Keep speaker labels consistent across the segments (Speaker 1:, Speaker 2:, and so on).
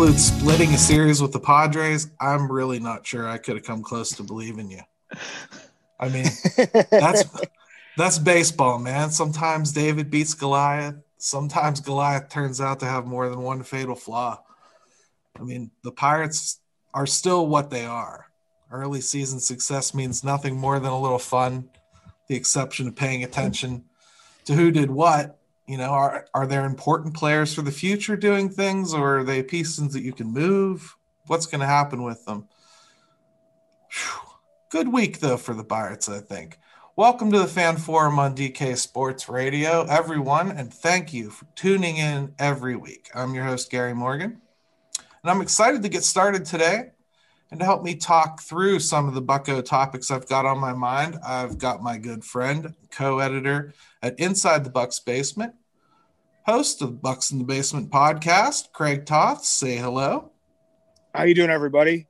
Speaker 1: homestand, and that would include splitting a series with the Padres, I'm really not sure I could have come close to believing you. I mean, that's that's baseball, man. Sometimes David beats Goliath. Sometimes Goliath turns out to have more than one fatal flaw. I mean, the Pirates are still what they are. Early season success means nothing more than a little fun, the exception of paying attention to who did what. You know, are are there important players for the future doing things, or are they pieces that you can move? What's going to happen with them? Whew. Good week though for the Pirates, I think. Welcome to the Fan Forum on DK Sports Radio, everyone, and thank you for tuning in every week. I'm your host, Gary Morgan, and I'm excited to get started today. And to help me talk through some of the Bucco topics I've got on my mind, I've got my good friend, co editor at Inside the Bucs Basement, host of Bucs in the Basement podcast, Craig Toth. Say hello.
Speaker 2: How you doing, everybody?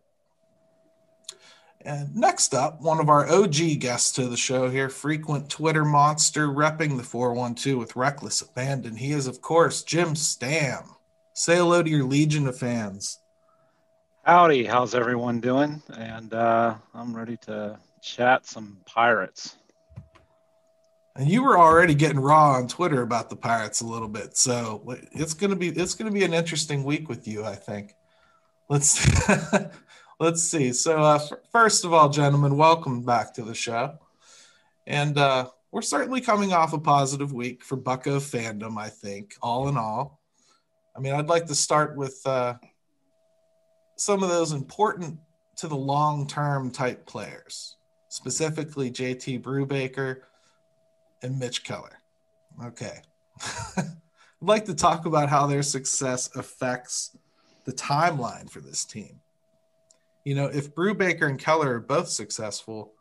Speaker 1: And next up, one of our OG guests to the show here, frequent Twitter monster, repping the 412 with reckless abandon. He is, of course, Jim Stam. Say hello to your legion of fans.
Speaker 3: Howdy, how's everyone doing? And uh, I'm ready to chat some pirates.
Speaker 1: And you were already getting raw on Twitter about the pirates a little bit, so it's gonna be it's gonna be an interesting week with you, I think. Let's let's see. So, uh, f- first of all, gentlemen, welcome back to the show. And uh, we're certainly coming off a positive week for Bucco fandom, I think, all in all. I mean, I'd like to start with uh, some of those important to the long term type players, specifically JT Brubaker and Mitch Keller. Okay. I'd like to talk about how their success affects the timeline for this team you know, if Brubaker and Keller are both successful,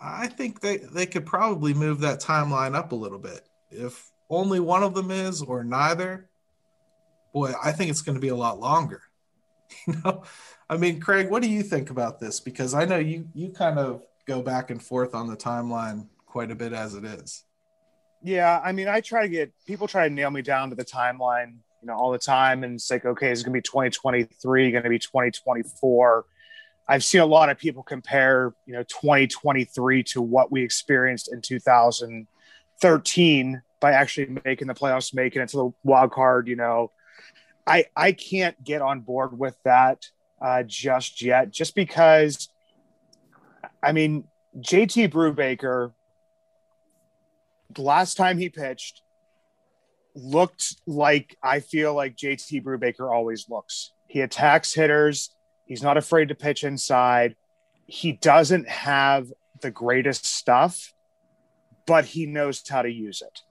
Speaker 1: I think they, they could probably move that timeline up a little bit. If only one of them is or neither, boy, I think it's going to be a lot longer. You know, I mean, Craig, what do you think about this? Because I know you you kind of go back and forth on the timeline quite a bit as it is.
Speaker 2: Yeah, I mean, I try to get people try to nail me down to the timeline, you know, all the time, and it's like, okay, it's going to be 2023, going to be 2024 I've seen a lot of people compare, you know, 2023 to what we experienced in 2013 by actually making the playoffs, making it to the wild card. You know, I I can't get on board with that uh, just yet, just because. I mean, JT Brubaker, last time he pitched, looked like I feel like JT Brubaker always looks. He attacks hitters He's not afraid to pitch inside. He doesn't have the greatest stuff, but he knows how to use it.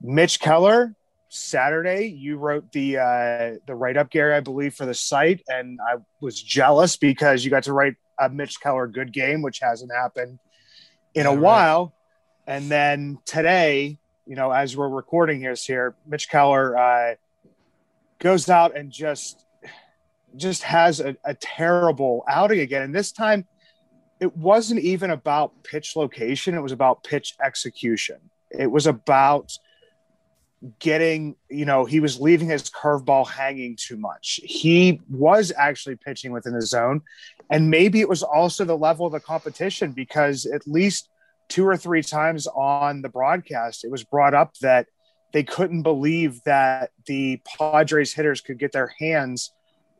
Speaker 2: Mitch Keller, Saturday, you wrote the uh, the write up, Gary, I believe, for the site, and I was jealous because you got to write a Mitch Keller good game, which hasn't happened in a while. And then today, you know, as we're recording here, here Mitch Keller uh, goes out and just just has a, a terrible outing again. And this time, it wasn't even about pitch location, it was about pitch execution. It was about getting, you know, he was leaving his curveball hanging too much. He was actually pitching within the zone. And maybe it was also the level of the competition because at least two or three times on the broadcast, it was brought up that they couldn't believe that the Padres hitters could get their hands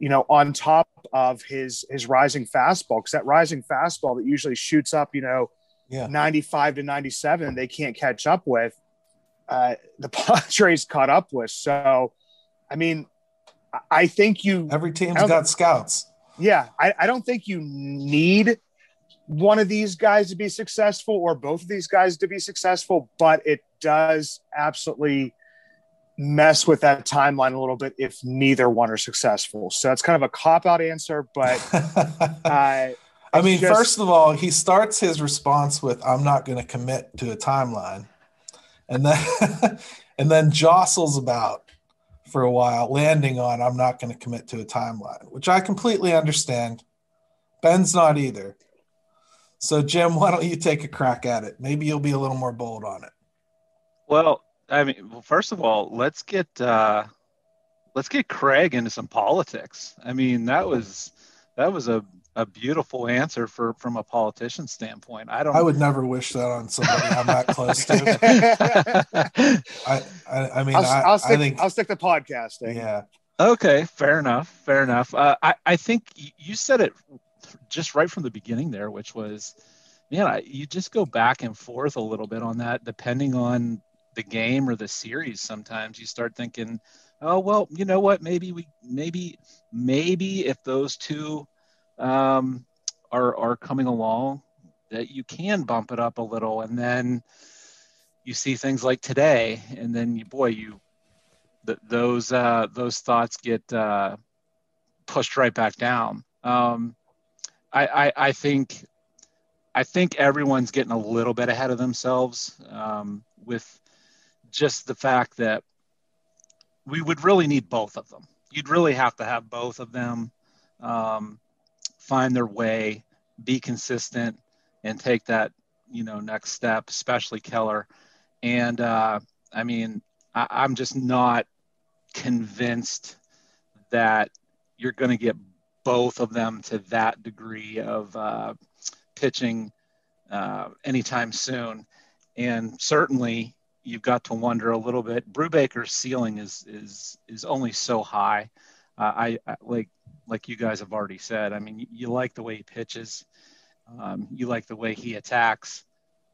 Speaker 2: you know, on top of his his rising fastball because that rising fastball that usually shoots up, you know, yeah. 95 to 97, they can't catch up with. Uh, the Padres caught up with. So, I mean, I think you
Speaker 1: every team's got scouts.
Speaker 2: Yeah, I, I don't think you need one of these guys to be successful or both of these guys to be successful, but it does absolutely mess with that timeline a little bit if neither one are successful. So that's kind of a cop out answer, but
Speaker 1: uh, I mean, just, first of all, he starts his response with "I'm not going to commit to a timeline," and then and then jostles about for a while, landing on "I'm not going to commit to a timeline," which I completely understand. Ben's not either. So, Jim, why don't you take a crack at it? Maybe you'll be a little more bold on it.
Speaker 3: Well, I mean, well, first of all, let's get uh, let's get Craig into some politics. I mean, that was that was a a beautiful answer for from a politician standpoint. I don't.
Speaker 1: I would never wish that on somebody I'm not close to. I, I, I mean,
Speaker 2: I'll,
Speaker 1: I,
Speaker 2: I'll stick,
Speaker 1: I think,
Speaker 2: I'll stick to podcasting.
Speaker 1: yeah,
Speaker 3: Okay, fair enough. Fair enough. Uh, I I think you said it just right from the beginning there, which was, man, I, you just go back and forth a little bit on that, depending on the game or the series. Sometimes you start thinking, oh well, you know what? Maybe we maybe maybe if those two um, are are coming along, that you can bump it up a little, and then you see things like today, and then you, boy, you th- those uh, those thoughts get uh, pushed right back down. Um, I, I, I think I think everyone's getting a little bit ahead of themselves um, with just the fact that we would really need both of them. You'd really have to have both of them um, find their way, be consistent, and take that you know next step, especially Keller. And uh, I mean, I, I'm just not convinced that you're going to get both of them to that degree of uh, pitching uh, anytime soon. And certainly, you've got to wonder a little bit. Brubaker's ceiling is is is only so high. Uh, I, I like like you guys have already said. I mean, you, you like the way he pitches, um, you like the way he attacks,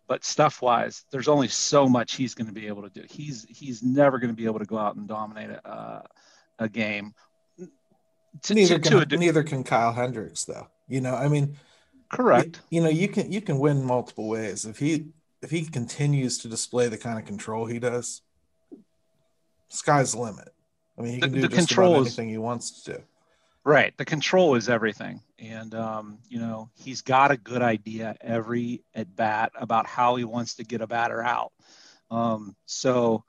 Speaker 3: but stuff wise, there's only so much he's going to be able to do. He's he's never going to be able to go out and dominate a, a game. To,
Speaker 1: neither
Speaker 3: to-
Speaker 1: can,
Speaker 3: to
Speaker 1: neither can Kyle Hendricks though. You know, I mean,
Speaker 3: correct.
Speaker 1: You, you know, you can you can win multiple ways if he if he continues to display the kind of control he does. Sky's the limit. I mean, he
Speaker 3: The-
Speaker 1: can do
Speaker 3: the
Speaker 1: just
Speaker 3: control
Speaker 1: about
Speaker 3: is-
Speaker 1: anything he wants to. Do.
Speaker 3: Right. The control is everything. And, um, you know, he's got a good idea every at bat about how he wants to get a batter out. Um, so,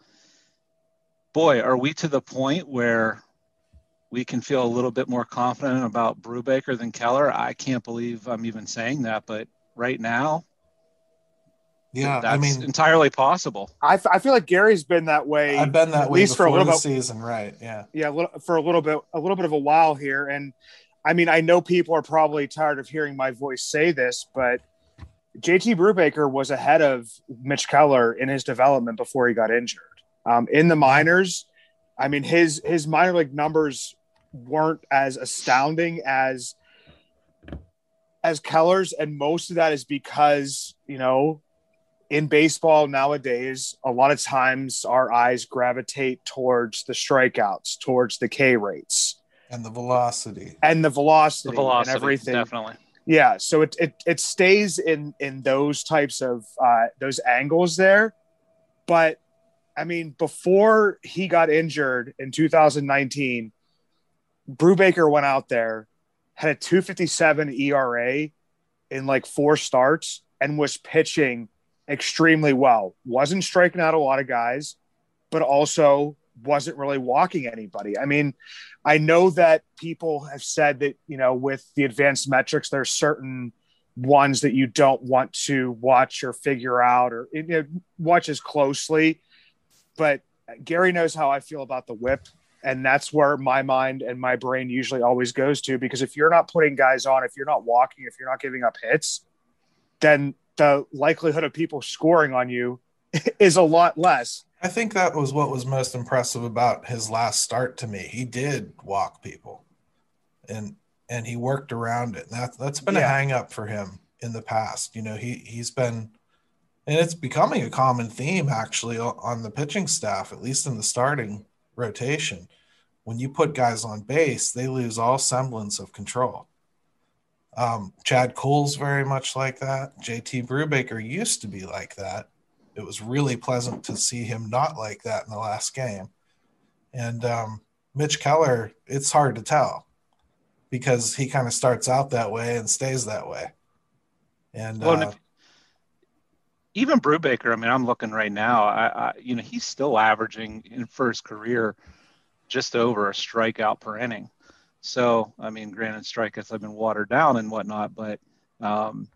Speaker 3: boy, are we to the point where we can feel a little bit more confident about Brubaker than Keller? I can't believe I'm even saying that, but right now,
Speaker 1: Yeah,
Speaker 3: that's
Speaker 1: I mean,
Speaker 3: entirely possible.
Speaker 2: I, f- I feel like Gary's been that way.
Speaker 1: I've been that
Speaker 2: at
Speaker 1: way
Speaker 2: least for a
Speaker 1: before
Speaker 2: little
Speaker 1: the
Speaker 2: bit.
Speaker 1: season, right? Yeah,
Speaker 2: yeah, a little, for a little bit, a little bit of a while here. And I mean, I know people are probably tired of hearing my voice say this, but JT Brubaker was ahead of Mitch Keller in his development before he got injured. Um, in the minors, I mean, his his minor league numbers weren't as astounding as as Keller's, and most of that is because you know in baseball nowadays, a lot of times our eyes gravitate towards the strikeouts, towards the K rates
Speaker 1: and the velocity.
Speaker 2: and the velocity,
Speaker 3: The velocity,
Speaker 2: and everything.
Speaker 3: definitely.
Speaker 2: Yeah, so it, it it stays in in those types of uh, those angles there, but I mean, before he got injured in 2019, Brubaker went out there, had a 257 ERA in like four starts, and was pitching extremely well. Wasn't striking out a lot of guys, but also wasn't really walking anybody. I mean, I know that people have said that, you know, with the advanced metrics, there's certain ones that you don't want to watch or figure out or you know, watch as closely. But Gary knows how I feel about the whip. And that's where my mind and my brain usually always goes to because if you're not putting guys on, if you're not walking, if you're not giving up hits, then the likelihood of people scoring on you is a lot less.
Speaker 1: I think that was what was most impressive about his last start to me. He did walk people, and and he worked around it. And that that's been a
Speaker 2: Yeah.
Speaker 1: hang up for him in the past. You know, he he's been, and it's becoming a common theme actually on the pitching staff, at least in the starting rotation. When you put guys on base, they lose all semblance of control. Um, Chad Kuhl's very much like that. JT Brubaker used to be like that it was really pleasant to see him not like that in the last game. And um, Mitch Keller, it's hard to tell because he kind of starts out that way and stays that way. And
Speaker 3: Well,
Speaker 1: uh,
Speaker 3: even Brubaker, I mean, I'm looking right now. I, I, you know, he's still averaging in his career just over a strikeout per inning. So, I mean, granted, strikeouts have been watered down and whatnot, but um,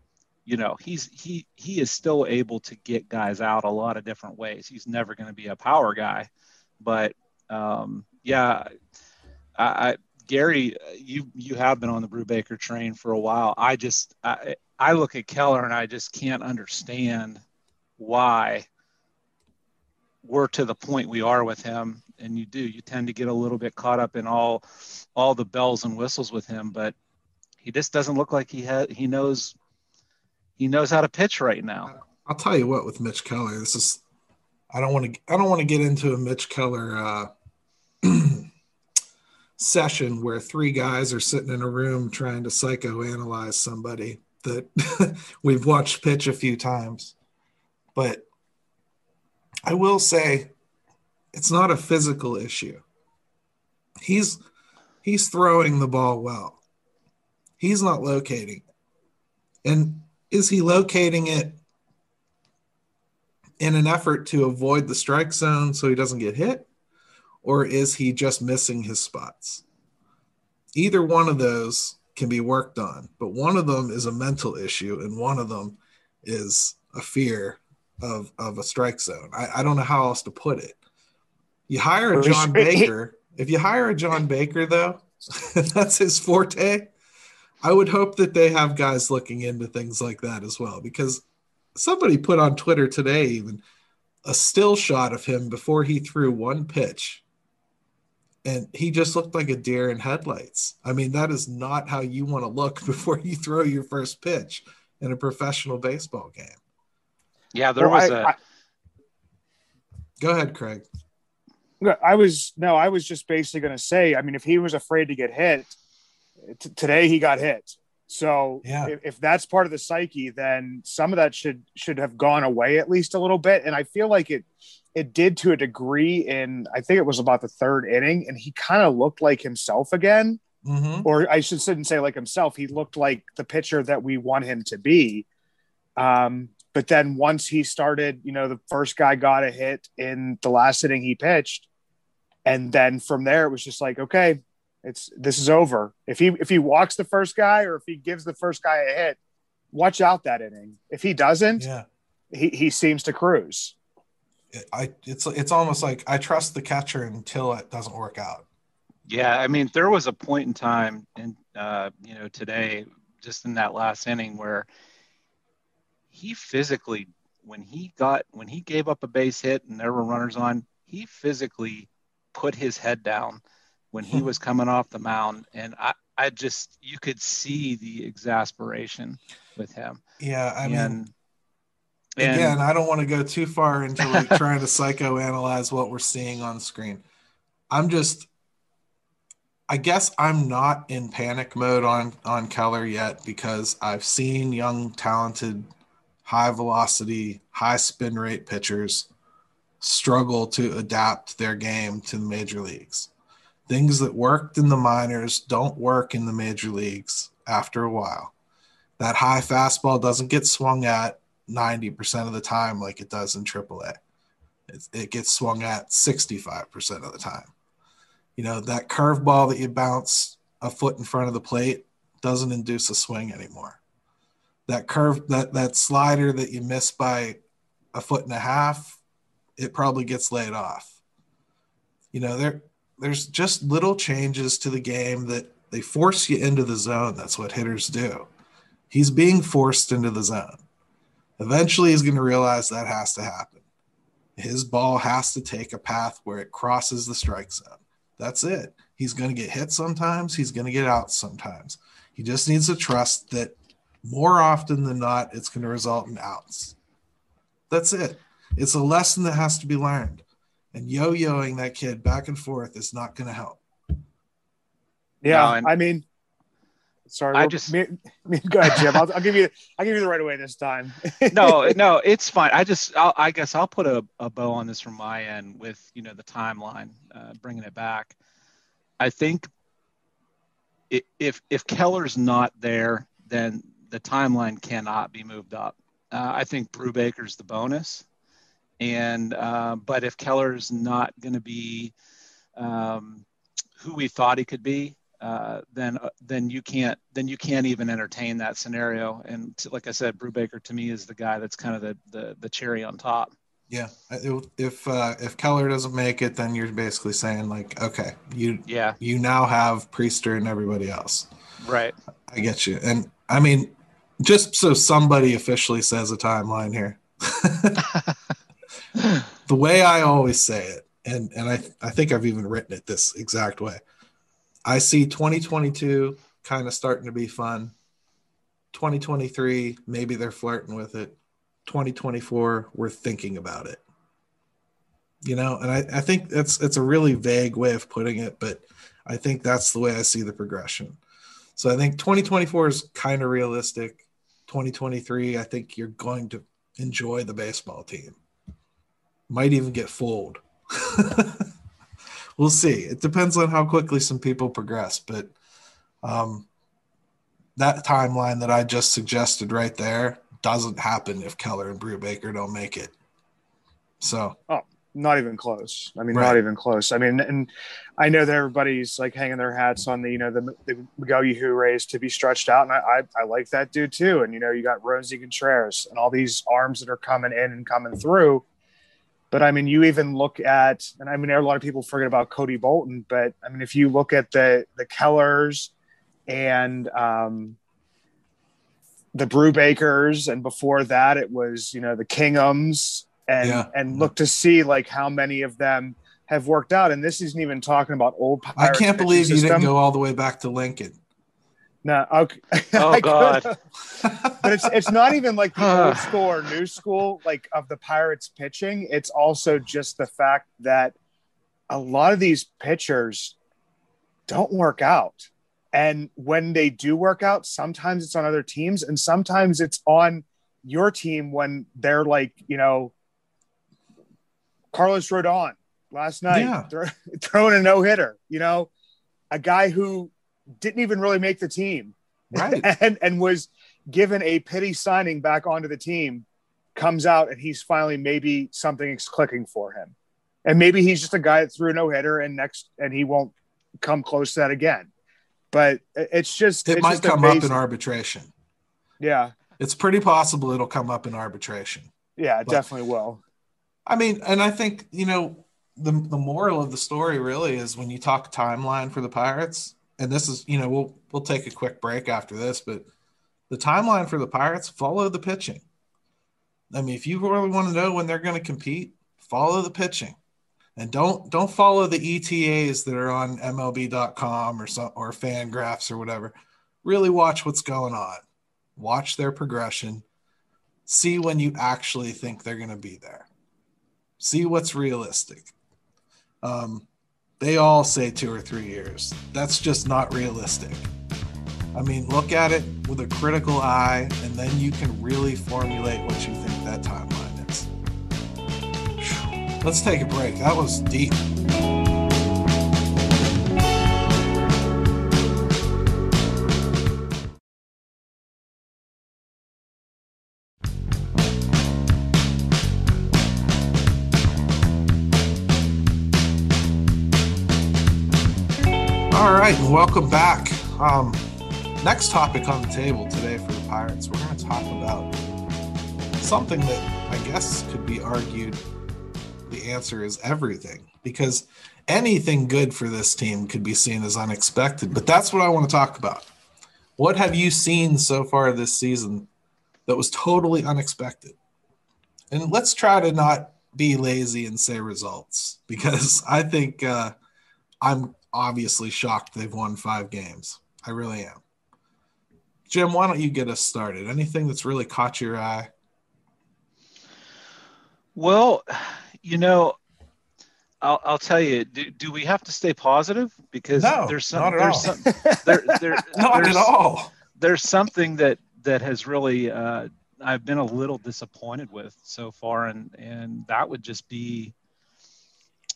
Speaker 3: you know, he's he he is still able to get guys out a lot of different ways. He's never going to be a power guy, but um, yeah, I, I Gary, you you have been on the Brubaker train for a while. I just I, I look at Keller and I just can't understand why we're to the point we are with him. And you do you tend to get a little bit caught up in all all the bells and whistles with him, but he just doesn't look like he has he knows he knows how to pitch right now.
Speaker 1: I'll tell you what with Mitch Keller, this is I don't want to I don't want to get into a Mitch Keller uh, session where three guys are sitting in a room trying to psychoanalyze somebody that we've watched pitch a few times. But I will say it's not a physical issue. He's he's throwing the ball well. He's not locating. And is he locating it in an effort to avoid the strike zone so he doesn't get hit? Or is he just missing his spots? Either one of those can be worked on, but one of them is a mental issue and one of them is a fear of, of a strike zone. I, I don't know how else to put it. You hire a John Baker. If you hire a John Baker, though, that's his forte. I would hope that they have guys looking into things like that as well, because somebody put on Twitter today even a still shot of him before he threw one pitch and he just looked like a deer in headlights. I mean, that is not how you want to look before you throw your first pitch in a professional baseball game.
Speaker 3: Yeah, there well, was I, a. I,
Speaker 1: Go ahead, Craig.
Speaker 2: I was no, I was just basically going to say. I mean, if he was afraid to get hit, t- today he got hit. So yeah. if, if, that's part of the psyche, then some of that should should have gone away at least a little bit. And I feel like it it did to a degree in I think it was about the third inning, and he kind of looked like himself again. Mm-hmm. Or I should not say like himself. He looked like the pitcher that we want him to be. Um, but then once he started, you know, the first guy got a hit in the last inning he pitched, and then from there it was just like, okay, it's this is over. If he if he walks the first guy or if he gives the first guy a hit, watch out that inning. If he doesn't, yeah. he, he seems to cruise.
Speaker 1: I it's it's almost like I trust the catcher until it doesn't work out.
Speaker 3: Yeah, I mean there was a point in time in uh, you know today just in that last inning where he physically when he got when he gave up a base hit and there were runners on, he physically put his head down when he hmm. was coming off the mound, and I, I just you could see the exasperation with him.
Speaker 1: Yeah, I and, mean, and, again, I don't want to go too far into like trying to psychoanalyze what we're seeing on screen. I'm just, I guess I'm not in panic mode on on Keller yet because I've seen young, talented, high velocity, high spin rate pitchers struggle to adapt their game to the major leagues things that worked in the minors don't work in the major leagues after a while. That high fastball doesn't get swung at 90% of the time like it does in AAA. It, it gets swung at 65% of the time. You know, that curveball that you bounce a foot in front of the plate doesn't induce a swing anymore. That curve, that, that slider that you miss by a foot and a half, it probably gets laid off. You know, there there's just little changes to the game that they force you into the zone. That's what hitters do. He's being forced into the zone. Eventually, he's going to realize that has to happen. His ball has to take a path where it crosses the strike zone. That's it. He's going to get hit sometimes, he's going to get out sometimes. He just needs to trust that more often than not, it's going to result in outs. That's it. It's a lesson that has to be learned and yo-yoing that kid back and forth is not going to help.
Speaker 2: Yeah, no, I mean, Sorry, I just me, me, go ahead, Jim. I'll, I'll, give you I'll give you the right away this time.
Speaker 3: no, no, it's fine. I just I'll, i guess I'll put a, a, bow on this from my end with you know the timeline, uh, bringing it back. I think if if Keller's not there, then the timeline cannot be moved up. Uh, I think Brubaker's the bonus. And uh, but if Keller's not going to be um, who we thought he could be, uh, then uh, then you can't then you can't even entertain that scenario. And to, like I said, Brubaker to me is the guy that's kind of the, the the cherry on top.
Speaker 1: Yeah, if uh, if Keller doesn't make it, then you're basically saying like, okay, you
Speaker 3: yeah
Speaker 1: you now have Priester and everybody else.
Speaker 3: Right.
Speaker 1: I get you, and I mean, just so somebody officially says a timeline here. the way I always say it, and and I I think I've even written it this exact way. I see 2022 kind of starting to be fun. 2023, maybe they're flirting with it. 2024, we're thinking about it. You know, and I, I think that's it's a really vague way of putting it, but I think that's the way I see the progression. So I think 2024 is kind of realistic. 2023, I think you're going to enjoy the baseball team. Might even get fooled. we'll see. It depends on how quickly some people progress, but um, that timeline that I just suggested right there doesn't happen if Keller and Brubaker don't make it. So,
Speaker 2: oh, not even close. I mean, right. not even close. I mean, and I know that everybody's like hanging their hats on the, you know, the, the Miguel Yajure race to be stretched out. And I, I, I, like that dude too. And, you know, you got Roansy Contreras and all these arms that are coming in and coming through. But I mean, you even look at, and I mean, a lot of people forget about Cody Bolton, but I mean, if you look at the, the Kellers and, um, the Brubakers, and before that, it was you know the Kinghams, and yeah. and look to see like how many of them have worked out. And this isn't even talking about old.
Speaker 1: I can't believe you didn't go all the way back to Lincoln.
Speaker 2: No, okay.
Speaker 3: Oh God!
Speaker 2: but it's it's not even like the old school or new school like of the Pirates pitching. It's also just the fact that a lot of these pitchers don't work out. And when they do work out, sometimes it's on other teams and sometimes it's on your team when they're like, you know, Carlos Rodon last night yeah. throwing a no hitter, you know, a guy who didn't even really make the team.
Speaker 1: Right.
Speaker 2: and, and was given a pity signing back onto the team, comes out and he's finally maybe something is clicking for him. And maybe he's just a guy that threw a no hitter and next, and he won't come close to that again but it's just
Speaker 1: it
Speaker 2: it's
Speaker 1: might
Speaker 2: just
Speaker 1: come
Speaker 2: amazing.
Speaker 1: up in arbitration.
Speaker 2: Yeah,
Speaker 1: it's pretty possible it'll come up in arbitration.
Speaker 2: Yeah, it but, definitely will.
Speaker 1: I mean, and I think you know the the moral of the story really is when you talk timeline for the Pirates, and this is you know we'll we'll take a quick break after this, but the timeline for the Pirates follow the pitching. I mean, if you really want to know when they're going to compete, follow the pitching and don't don't follow the ETAs that are on MLB.com or some or Fangraphs or whatever. Really watch what's going on. Watch their progression. See when you actually think they're going to be there. See what's realistic. Um, they all say two or three years. That's just not realistic. I mean, look at it with a critical eye, and then you can really formulate what you think that timeline is. Let's take a break. That was deep. Right, welcome back. Um, next topic on the table today for the Pirates, we're going to talk about something that I guess could be argued the answer is everything because anything good for this team could be seen as unexpected. But that's what I want to talk about. What have you seen so far this season that was totally unexpected? And let's try to not be lazy and say results because I think uh, I'm obviously shocked they've won five games. I really am. Jim, why don't you get us started? Anything that's really caught your eye?
Speaker 3: Well, you know, I'll, I'll tell you. Do, do we have to stay positive? Because
Speaker 1: no,
Speaker 3: there's some.
Speaker 1: Not at
Speaker 3: there's
Speaker 1: all.
Speaker 3: some. There, there,
Speaker 1: not at all.
Speaker 3: There's something that that has really uh, I've been a little disappointed with so far, and and that would just be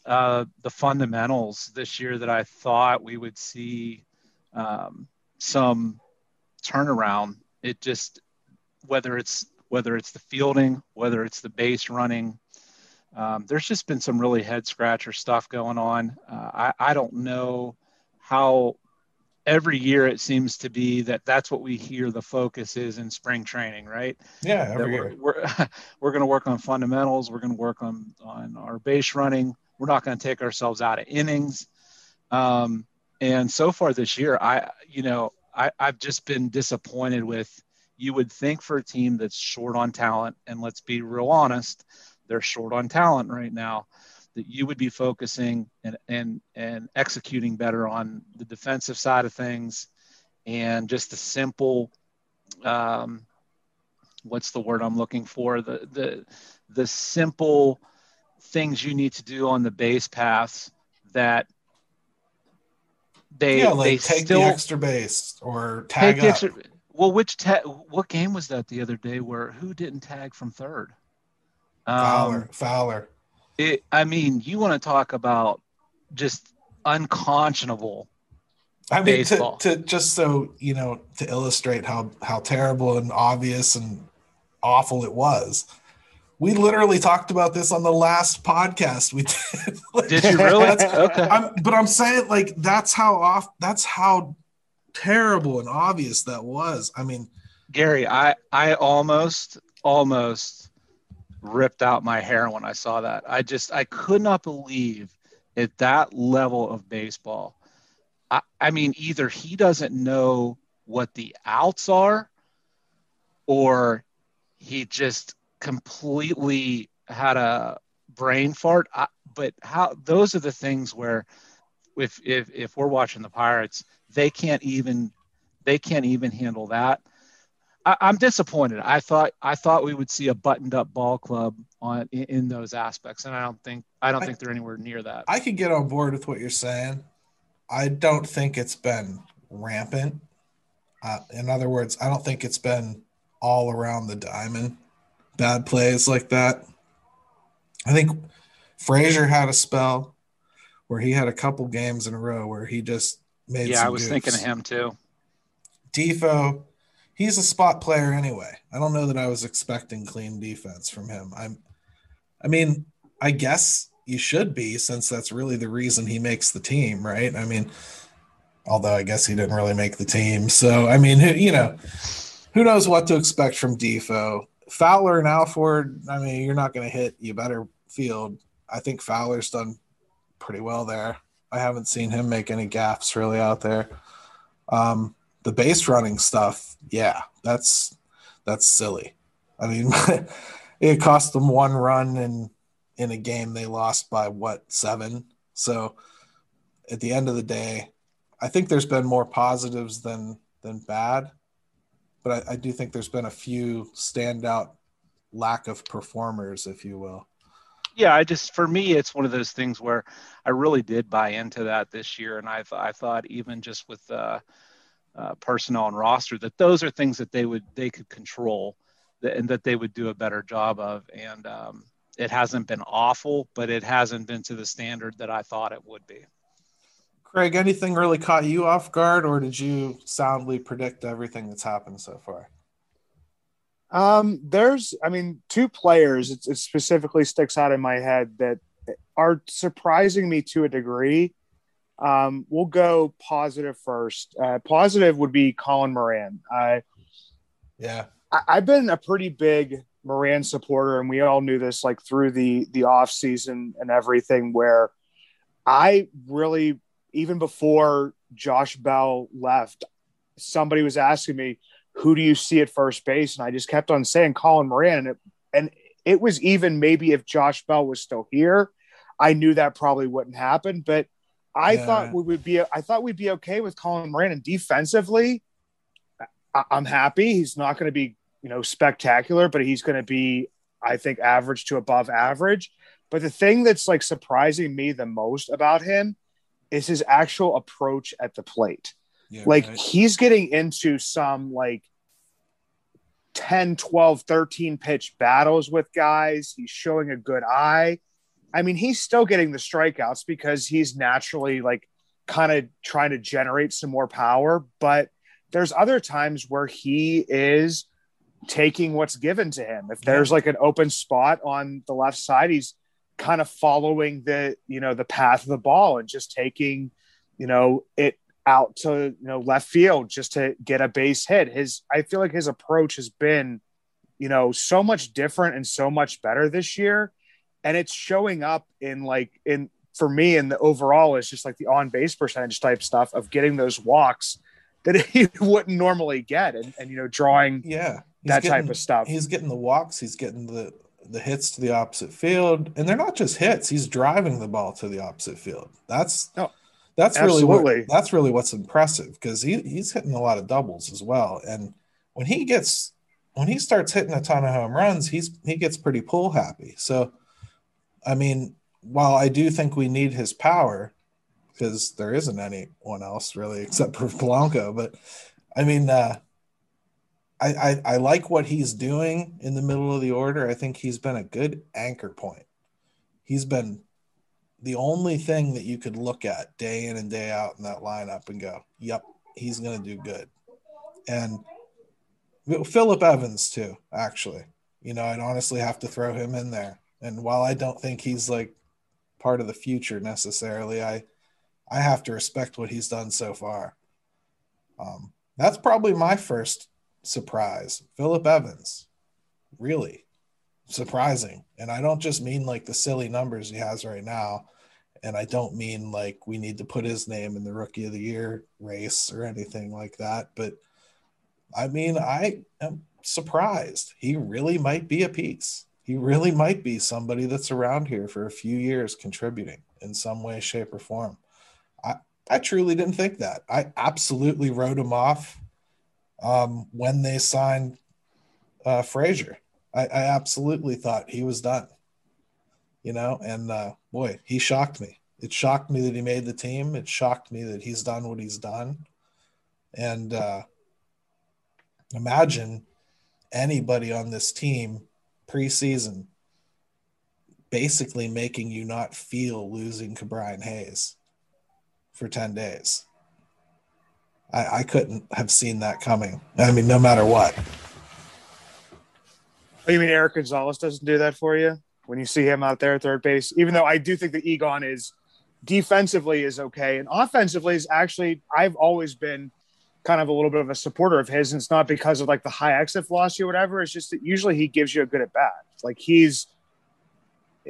Speaker 3: uh, the fundamentals this year that I thought we would see um, some turnaround. It just whether it's whether it's the fielding, whether it's the base running, um, there's just been some really head scratcher stuff going on. Uh, I, I don't know how every year it seems to be that that's what we hear the focus is in spring training, right?
Speaker 1: Yeah,
Speaker 3: every
Speaker 1: year.
Speaker 3: We're we're, we're going to work on fundamentals. We're going to work on on our base running. We're not going to take ourselves out of innings. Um, and so far this year, I you know I, I've just been disappointed with. You would think for a team that's short on talent, and let's be real honest, they're short on talent right now that you would be focusing and and and executing better on the defensive side of things and just the simple um, what's the word I'm looking for the the the simple things you need to do on the base paths that they
Speaker 1: yeah, like
Speaker 3: they
Speaker 1: take
Speaker 3: still
Speaker 1: the extra base or tag
Speaker 3: take
Speaker 1: up.
Speaker 3: extra, well which ta- what game was that the other day where who didn't tag from third
Speaker 1: Fowler,
Speaker 3: um,
Speaker 1: Fowler.
Speaker 3: it, I mean, you want to talk about just unconscionable.
Speaker 1: I mean, to, to just so you know, to illustrate how how terrible and obvious and awful it was. We literally talked about this on the last podcast we did. Like,
Speaker 3: Did you really? okay.
Speaker 1: I'm, but I'm saying like that's how off that's how terrible and obvious that was. I mean,
Speaker 3: Gary, I I almost almost ripped out my hair when I saw that. I just I could not believe at that level of baseball. I, I mean, either he doesn't know what the outs are, or he just completely had a brain fart. I, but how those are the things where if if if we're watching the Pirates, they can't even they can't even handle that. I, I'm disappointed. I thought I thought we would see a buttoned up ball club on in, in those aspects, and I don't think I don't
Speaker 1: I-
Speaker 3: think they're anywhere near that.
Speaker 1: I could get on board with what you're saying. I don't think it's been rampant. Uh, in other words, I don't think it's been all around the diamond bad plays like that. I think Frazier had a spell where he had a couple games in a row where he just made.
Speaker 3: yeah, I was thinking of him too.
Speaker 1: Difo, he's a spot player anyway. I don't know that I was expecting clean defense from him. I'm I mean, I guess you should be since that's really the reason he makes the team, right? I mean, although I guess he didn't really make the team. So, I mean, who, you know, who knows what to expect from Difo. Fowler and Alford, I mean, you're not going to hit, you better field. I think Fowler's done pretty well there. I haven't seen him make any gaffes really out there. Um, the base running stuff, yeah, that's that's silly. I mean, it cost them one run in in a game they lost by what seven. So at the end of the day, I think there's been more positives than than bad, but I, I do think there's been a few standout lack of performers, if you will.
Speaker 3: yeah, I just for me, it's one of those things where I really did buy into that this year, and I I thought even just with uh, uh, personnel and roster that those are things that they would they could control, and that they would do a better job of, and um, it hasn't been awful, but it hasn't been to the standard that I thought it would be.
Speaker 1: Craig, anything really caught you off guard, or did you soundly predict everything that's happened so far?
Speaker 2: Um, there's, I mean, two players. It, it specifically sticks out in my head that are surprising me to a degree. Um, we'll go positive first. Uh, positive would be Colin Moran. I,
Speaker 1: Yeah,
Speaker 2: I I've been a pretty big Moran supporter, and we all knew this like through the the off season and everything. Where I really, even before Josh Bell left, somebody was asking me, "Who do you see at first base?" And I just kept on saying Colin Moran, and it, and it was even maybe if Josh Bell was still here, I knew that probably wouldn't happen, but. I
Speaker 1: Yeah.
Speaker 2: thought we would be. I thought we'd be okay with Colin Moran, and defensively, I- I'm happy. He's not going to be, you know, spectacular, but he's going to be, I think, average to above average. But the thing that's like surprising me the most about him is his actual approach at the plate.
Speaker 1: yeah
Speaker 2: Like
Speaker 1: right.
Speaker 2: he's getting into some like 10, 12, 13 pitch battles with guys. He's showing a good eye. I mean, he's still getting the strikeouts because he's naturally like kind of trying to generate some more power. But there's other times where he is taking what's given to him. If there's like an open spot on the left side, he's kind of following the, you know, the path of the ball and just taking, you know, it. out to you know left field just to get a base hit. His I feel like his approach has been, you know, so much different and so much better this year. And it's showing up in like in for me in the overall is just like the on base percentage type stuff of getting those walks that he wouldn't normally get and, and you know drawing
Speaker 1: yeah
Speaker 2: that
Speaker 1: getting,
Speaker 2: type of stuff.
Speaker 1: He's getting the walks, he's getting the the hits to the opposite field, and they're not just hits. He's driving the ball to the opposite field. That's
Speaker 2: no,
Speaker 1: that's absolutely. really what, that's really what's impressive because he, he's hitting a lot of doubles as well. And when he gets when he starts hitting a ton of home runs, he's he gets pretty pull happy. So, I mean, while I do think we need his power, because there isn't anyone else really except for Polanco, but I mean, uh, I, I, I like what he's doing in the middle of the order. I think he's been a good anchor point. He's been the only thing that you could look at day in and day out in that lineup and go, "Yep, he's going to do good." And Phillip Evans too, actually. You know, I'd honestly have to throw him in there. And while I don't think he's like part of the future necessarily, I I have to respect what he's done so far. Um, that's probably my first surprise. Phillip Evans, really surprising. And I don't just mean like the silly numbers he has right now. And I don't mean like we need to put his name in the rookie of the year race or anything like that. But I mean, I am surprised. He really might be a piece. He really might be somebody that's around here for a few years contributing in some way, shape, or form. I, I truly didn't think that. I absolutely wrote him off um, when they signed uh, Frazier. I, I, absolutely thought he was done. You know, and uh, boy, he shocked me. It shocked me that he made the team. It shocked me that he's done what he's done. And uh, imagine anybody on this team preseason basically making you not feel losing Ke'Bryan Hayes for 10 days. I, I couldn't have seen that coming. I mean, no matter what.
Speaker 2: Oh, you mean Erik Gonzalez doesn't do that for you when you see him out there at third base? Even though I do think that Egon is defensively is okay and offensively is actually I've always been kind of a little bit of a supporter of his, and it's not because of like the high exit velocity or whatever. It's just that usually he gives you a good at bat. Like he's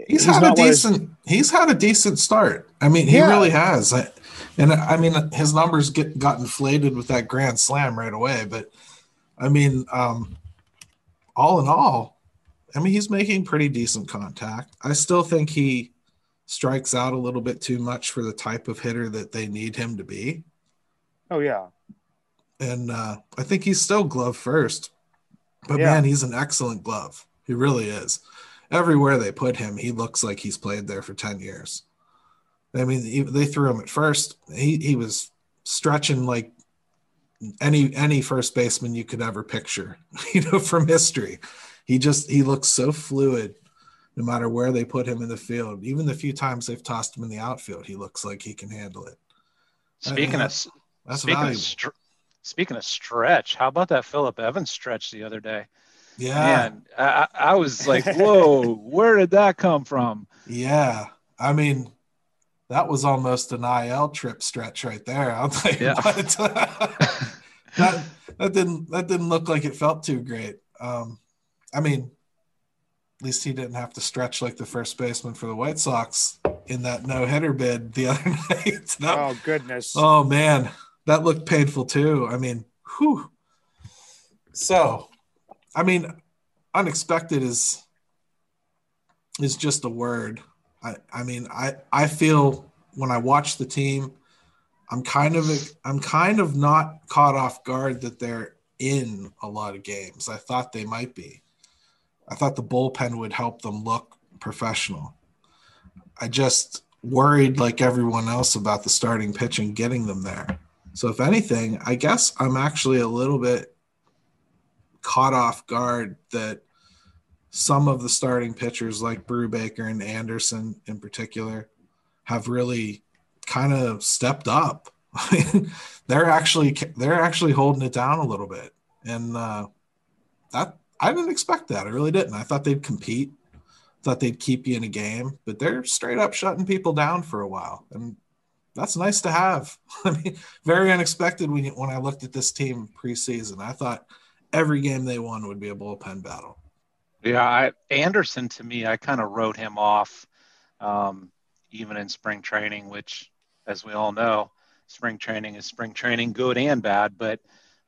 Speaker 1: he's, he's had a decent he's had a decent start. I mean, he yeah. really has. I, and I mean, his numbers get got inflated with that grand slam right away. But I mean, um, all in all, I mean, he's making pretty decent contact. I still think he strikes out a little bit too much for the type of hitter that they need him to be.
Speaker 2: Oh yeah.
Speaker 1: And uh, I think he's still glove first. But yeah. man, he's an excellent glove. He really is. Everywhere they put him, he looks like he's played there for 10 years. I mean, they threw him at first. He he was stretching like any any first baseman you could ever picture, you know, from history. He just he looks so fluid no matter where they put him in the field. Even the few times they've tossed him in the outfield, he looks like he can handle it.
Speaker 3: Speaking of that's speaking of, str- speaking of stretch, how about that Phillip Evans stretch the other day?
Speaker 1: Yeah,
Speaker 3: Man, I, I was like, whoa, where did that come from?
Speaker 1: Yeah, I mean, that was almost an IL trip stretch right there. I'll tell you yeah. what. that that didn't that didn't look like it felt too great. Um, I mean, at least he didn't have to stretch like the first baseman for the White Sox in that no hitter bid the other night.
Speaker 2: that, oh goodness!
Speaker 1: Oh man, that looked painful too. I mean, whew. So, I mean, unexpected is is just a word. I, I mean, I, I feel when I watch the team, I'm kind of I'm kind of not caught off guard that they're in a lot of games. I thought they might be. I thought the bullpen would help them look professional. I just worried like everyone else about the starting pitching getting them there. So if anything, I guess I'm actually a little bit caught off guard that some of the starting pitchers like Brubaker and Anderson in particular have really kind of stepped up. they're actually they're actually holding it down a little bit, and uh, that I didn't expect that. I really didn't. I thought they'd compete, thought they'd keep you in a game, but they're straight up shutting people down for a while, and that's nice to have. I mean, very unexpected when you, when I looked at this team preseason. I thought every game they won would be a bullpen battle.
Speaker 3: Yeah, I, Anderson to me, I kind of wrote him off, um, even in spring training, which, as we all know, spring training is spring training, good and bad. But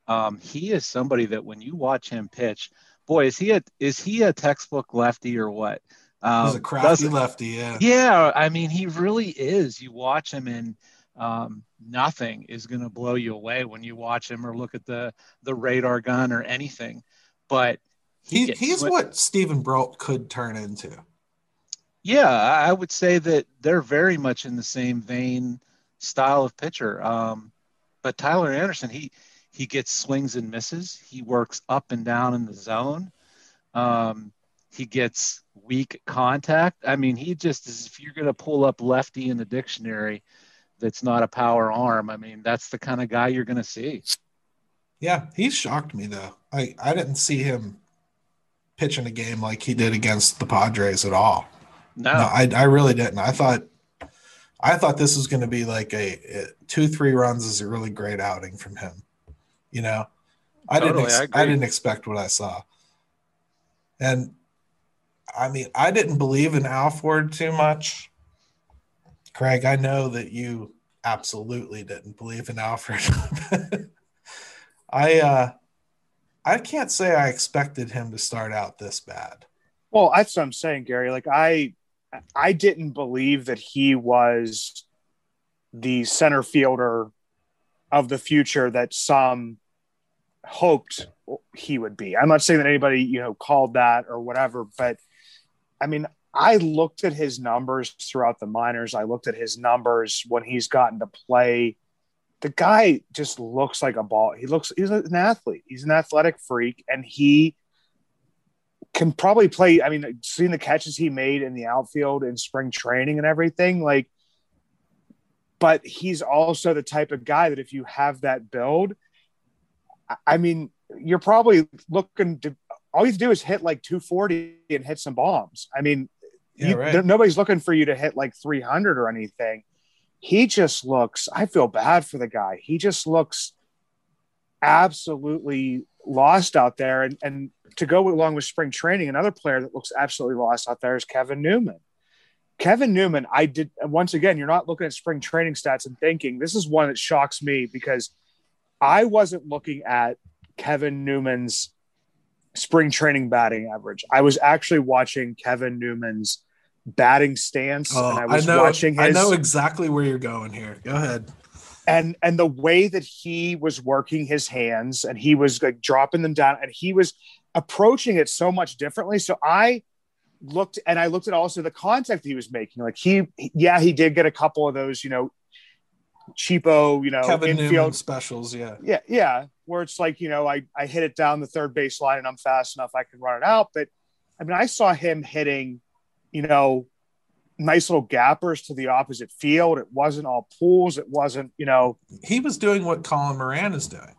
Speaker 3: um, he is somebody that when you watch him pitch, boy, is he a is he a textbook lefty or what?
Speaker 1: Um, He's a crafty lefty, yeah.
Speaker 3: Yeah, I mean, he really is. You watch him, and um, nothing is going to blow you away when you watch him or look at the the radar gun or anything. But
Speaker 1: he, he he's what Steven Brault could turn into.
Speaker 3: Yeah, I would say that they're very much in the same vein style of pitcher. Um, but Tyler Anderson, he he gets swings and misses. He works up and down in the zone. Um, he gets weak contact. I mean, he just is, if you're going to pull up lefty in the dictionary that's not a power arm, I mean, that's the kind of guy you're going to see.
Speaker 1: Yeah, he shocked me though. I, I didn't see him pitching a game like he did against the Padres at all. No, no I, I really didn't. I thought I thought this was going to be like a, a, two three runs is a really great outing from him. You know, I totally, didn't ex- I, I didn't expect what I saw, and I mean, I didn't believe in Alford too much. Craig, I know that you absolutely didn't believe in Alford. I uh I can't say I expected him to start out this bad.
Speaker 2: Well, that's what I'm saying, Gary. Like I I didn't believe that he was the center fielder of the future that some hoped he would be. I'm not saying that anybody, you know, called that or whatever, but I mean, I looked at his numbers throughout the minors. I looked at his numbers when he's gotten to play. The guy just looks like a ball. He looks, he's an athlete. He's an athletic freak, and he can probably play. I mean, seeing the catches he made in the outfield in spring training and everything, like, but he's also the type of guy that if you have that build, I mean, you're probably looking to all you have to do is hit like 240 and hit some bombs. I mean, yeah, you, right. nobody's looking for you to hit like 300 or anything. He just looks, I feel bad for the guy. He just looks absolutely lost out there. And, and to go along with spring training, another player that looks absolutely lost out there is Kevin Newman. Kevin Newman, I did once again, you're not looking at spring training stats and thinking this is one that shocks me because I wasn't looking at Kevin Newman's spring training batting average. I was actually watching Kevin Newman's batting stance,
Speaker 1: oh,
Speaker 2: and I was
Speaker 1: I know,
Speaker 2: watching. His,
Speaker 1: I know exactly where you're going here. Go ahead.
Speaker 2: And and the way that he was working his hands, and he was like dropping them down, and he was approaching it so much differently. So I looked, and I looked at also the contact he was making. Like he, yeah, he did get a couple of those, you know, cheapo, you know,
Speaker 1: Kevin infield Newman specials. Yeah.
Speaker 2: Yeah. Yeah. Where it's like, you know, I, I hit it down the third base line and I'm fast enough. I can run it out. But I mean, I saw him hitting, you know, nice little gappers to the opposite field. It wasn't all pools. It wasn't, you know,
Speaker 1: he was doing what Colin Moran is doing.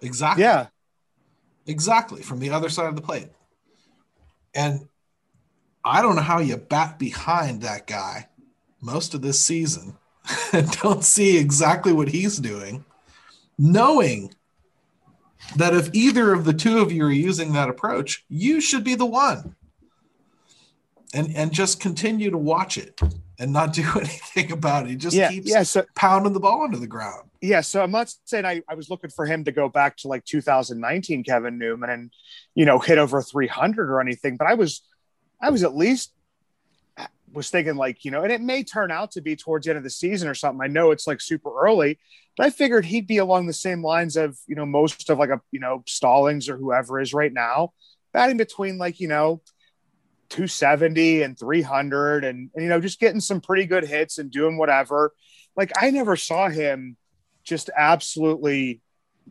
Speaker 1: Exactly.
Speaker 2: Yeah.
Speaker 1: Exactly. From the other side of the plate. And I don't know how you bat behind that guy most of this season and don't see exactly what he's doing, knowing that if either of the two of you are using that approach, you should be the one. And and just continue to watch it and not do anything about it. He just
Speaker 2: yeah,
Speaker 1: keeps
Speaker 2: yeah, so,
Speaker 1: pounding the ball into the ground.
Speaker 2: Yeah, so I'm not saying I, I was looking for him to go back to like 2019 Kevin Newman and you know hit over 300 or anything, but I was I was at least was thinking like, you know, and it may turn out to be towards the end of the season or something. I know it's like super early, but I figured he'd be along the same lines of, you know, most of like a, you know, Stallings or whoever is right now, batting between like, you know, 270 and 300 and, and you know, just getting some pretty good hits and doing whatever. Like I never saw him just absolutely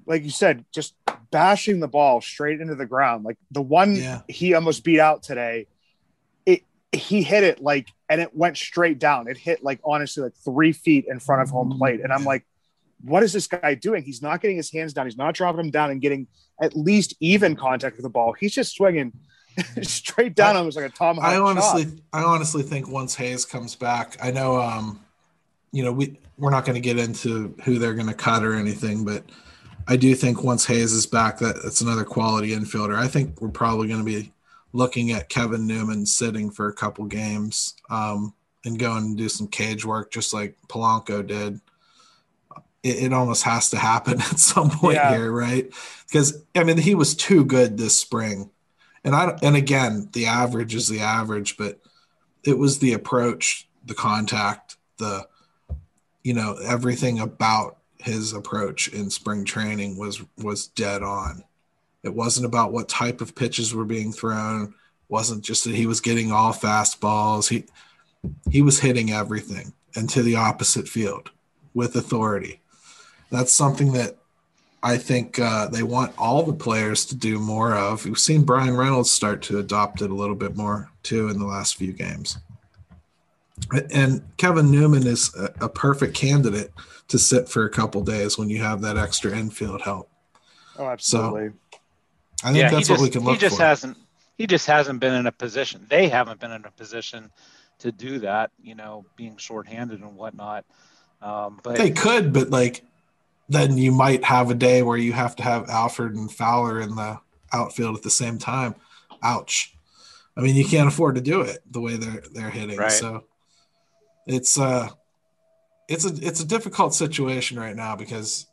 Speaker 2: like you said, just bashing the ball straight into the ground. Like the one yeah. he almost beat out today it, he hit it like and it went straight down. It hit like honestly like three feet in front of home plate. And I'm like, what is this guy doing? He's not getting his hands down. He's not dropping them down and getting at least even contact with the ball. He's just swinging straight down. Almost like a tomahawk.
Speaker 1: I honestly, shot. I honestly think once Hayes comes back, I know, um, you know, we we're not going to get into who they're going to cut or anything, but I do think once Hayes is back, that that's another quality infielder. I think we're probably going to be looking at Kevin Newman sitting for a couple games um, and going and do some cage work, just like Polanco did. It, it almost has to happen at some point yeah. here, right? Because I mean, he was too good this spring, and I and again, the average is the average, but it was the approach, the contact, the you know everything about his approach in spring training was was dead on. It wasn't about what type of pitches were being thrown. It wasn't just that he was getting all fastballs. He he was hitting everything and to the opposite field with authority. That's something that I think uh, they want all the players to do more of. We've seen Bryan Reynolds start to adopt it a little bit more too in the last few games. And Kevin Newman is a, a perfect candidate to sit for a couple days when you have that extra infield help.
Speaker 2: Oh, absolutely.
Speaker 1: So I think yeah, that's
Speaker 3: just,
Speaker 1: what we can look for.
Speaker 3: He just
Speaker 1: for.
Speaker 3: hasn't. He just hasn't been in a position. They haven't been in a position to do that. You know, being shorthanded and whatnot. Um, but
Speaker 1: they could, but like then you might have a day where you have to have Alford and Fowler in the outfield at the same time. Ouch. I mean, you can't afford to do it the way they're they're hitting. Right. So it's uh it's a it's a difficult situation right now because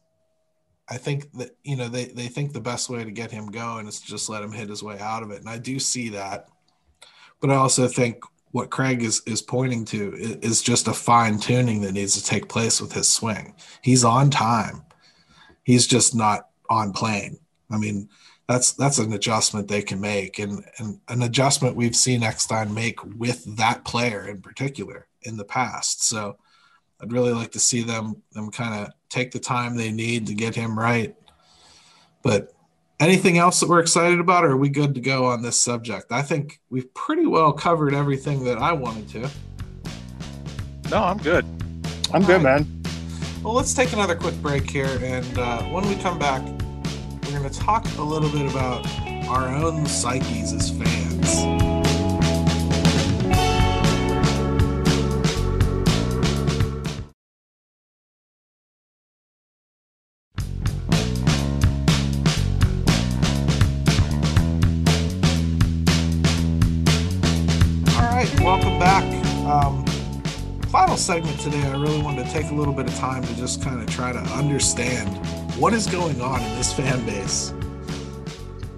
Speaker 1: I think that you know they they think the best way to get him going is to just let him hit his way out of it, and I do see that. But I also think what Craig is is pointing to is just a fine tuning that needs to take place with his swing. He's on time. He's just not on plane. I mean, that's that's an adjustment they can make, and and an adjustment we've seen Eckstein make with that player in particular in the past. So I'd really like to see them them kind of take the time they need to get him right. But anything else that we're excited about, or are we good to go on this subject? I think we've pretty well covered everything that I wanted to.
Speaker 3: No, I'm good.
Speaker 2: I'm All good, right. man.
Speaker 1: Well, let's take another quick break here, and uh, when we come back, we're going to talk a little bit about our own psyches as fans. Segment today, I really wanted to take a little bit of time to just kind of try to understand what is going on in this fan base.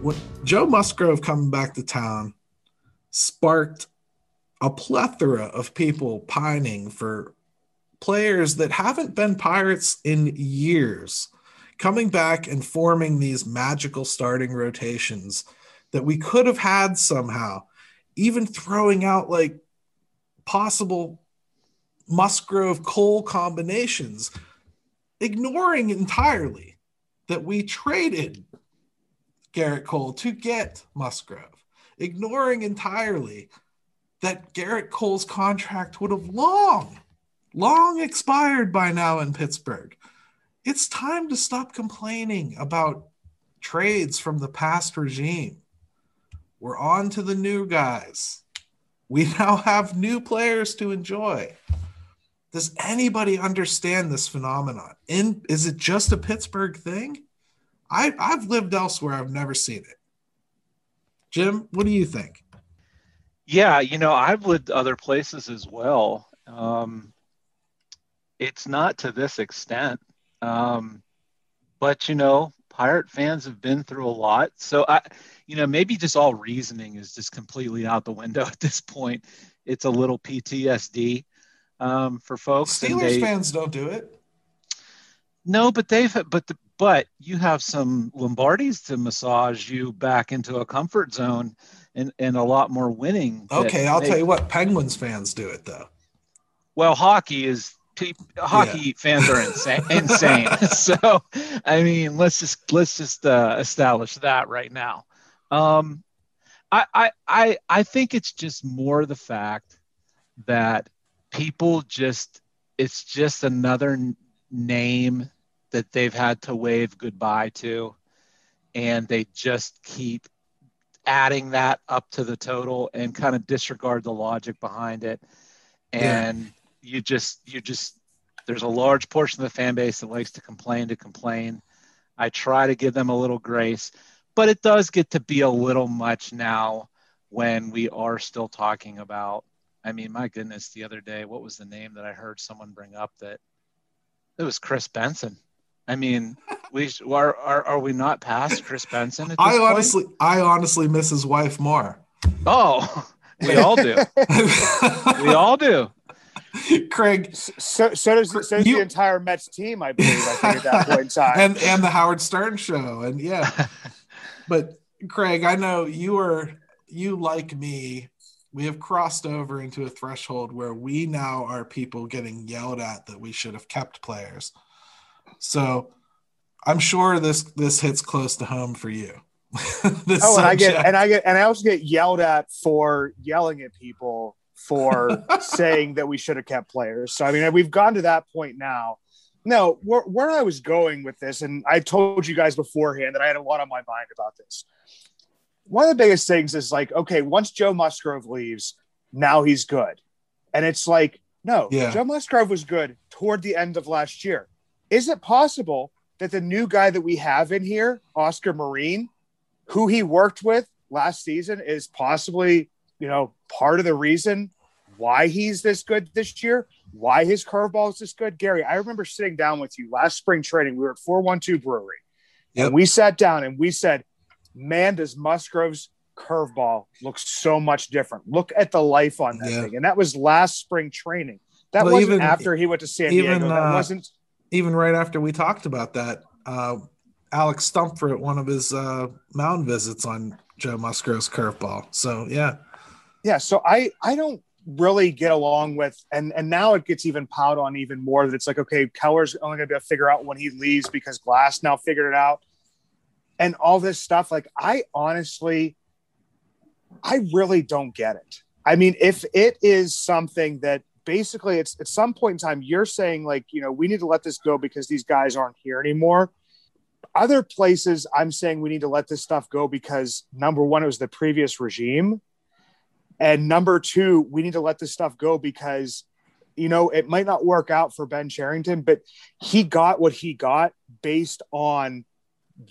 Speaker 1: What Joe Musgrove coming back to town sparked a plethora of people pining for players that haven't been Pirates in years, coming back and forming these magical starting rotations that we could have had somehow, even throwing out like possible Musgrove Cole combinations, ignoring entirely that we traded Gerrit Cole to get Musgrove, ignoring entirely that Gerrit Cole's contract would have long, long expired by now in Pittsburgh. It's time to stop complaining about trades from the past regime. We're on to the new guys. We now have new players to enjoy. Does anybody understand this phenomenon? In is it just a Pittsburgh thing? I I've lived elsewhere. I've never seen it. Jim, what do you think?
Speaker 3: Yeah, you know, I've lived other places as well. Um, it's not to this extent, um, but you know, pirate fans have been through a lot. So I, you know, maybe just all reasoning is just completely out the window at this point. It's a little PTSD um, for folks.
Speaker 1: Steelers they, fans don't do it.
Speaker 3: No, but they've but the, but you have some Lombardis to massage you back into a comfort zone and and a lot more winning.
Speaker 1: Okay, I'll they, tell you what, Penguins fans do it though.
Speaker 3: Well, hockey is hockey yeah. fans are insane. insane. so, I mean, let's just let's just uh, establish that right now. Um, I, I I I think it's just more the fact that people just it's just another name that they've had to wave goodbye to and they just keep adding that up to the total and kind of disregard the logic behind it and yeah. you just you just there's a large portion of the fan base that likes to complain to complain. I try to give them a little grace, but it does get to be a little much now when we are still talking about. I mean, my goodness, the other day, what was the name that I heard someone bring up that it was Kris Benson. I mean, we are, are are we not past Kris Benson?
Speaker 1: I honestly, point? I honestly miss his wife more.
Speaker 3: Oh, we all do. we all do.
Speaker 1: Craig.
Speaker 2: So, so does, so does you, the entire Mets team, I believe, I think, at that point in time.
Speaker 1: And, and the Howard Stern show. And yeah. but Craig, I know you are, you like me, we have crossed over into a threshold where we now are people getting yelled at that we should have kept players. So I'm sure this this hits close to home for you.
Speaker 2: oh, and I get and I get and I also get yelled at for yelling at people for saying that we should have kept players. So I mean, we've gone to that point now. No, where, where I was going with this, and I told you guys beforehand that I had a lot on my mind about this. One of the biggest things is like, okay, once Joe Musgrove leaves, now he's good, and it's like, no, yeah. Joe Musgrove was good toward the end of last year. Is it possible that the new guy that we have in here, Oscar Marin, who he worked with last season, is possibly you know, part of the reason why he's this good this year, why his curveball is this good. Gary, I remember sitting down with you last spring training. We were at 412 Brewery. Yep. And we sat down and we said, Man, does Musgrove's curveball look so much different. Look at the life on that yeah. thing. And that was last spring training. That well, wasn't even, after he went to San even, Diego. That uh, wasn't
Speaker 1: even right after we talked about that. Uh, Alex Stumpfer at one of his uh, mound visits on Joe Musgrove's curveball. So yeah,
Speaker 2: yeah so i i don't really get along with and and now it gets even piled on even more that it's like okay keller's only gonna be able to figure out when he leaves because Glasnow figured it out and all this stuff like i honestly i really don't get it. I mean if it is something that basically it's at some point in time you're saying like you know we need to let this go because these guys aren't here anymore. Other places i'm saying we need to let this stuff go because number one it was the previous regime. And number two, we need to let this stuff go because, you know, it might not work out for Ben Cherington, but he got what he got based on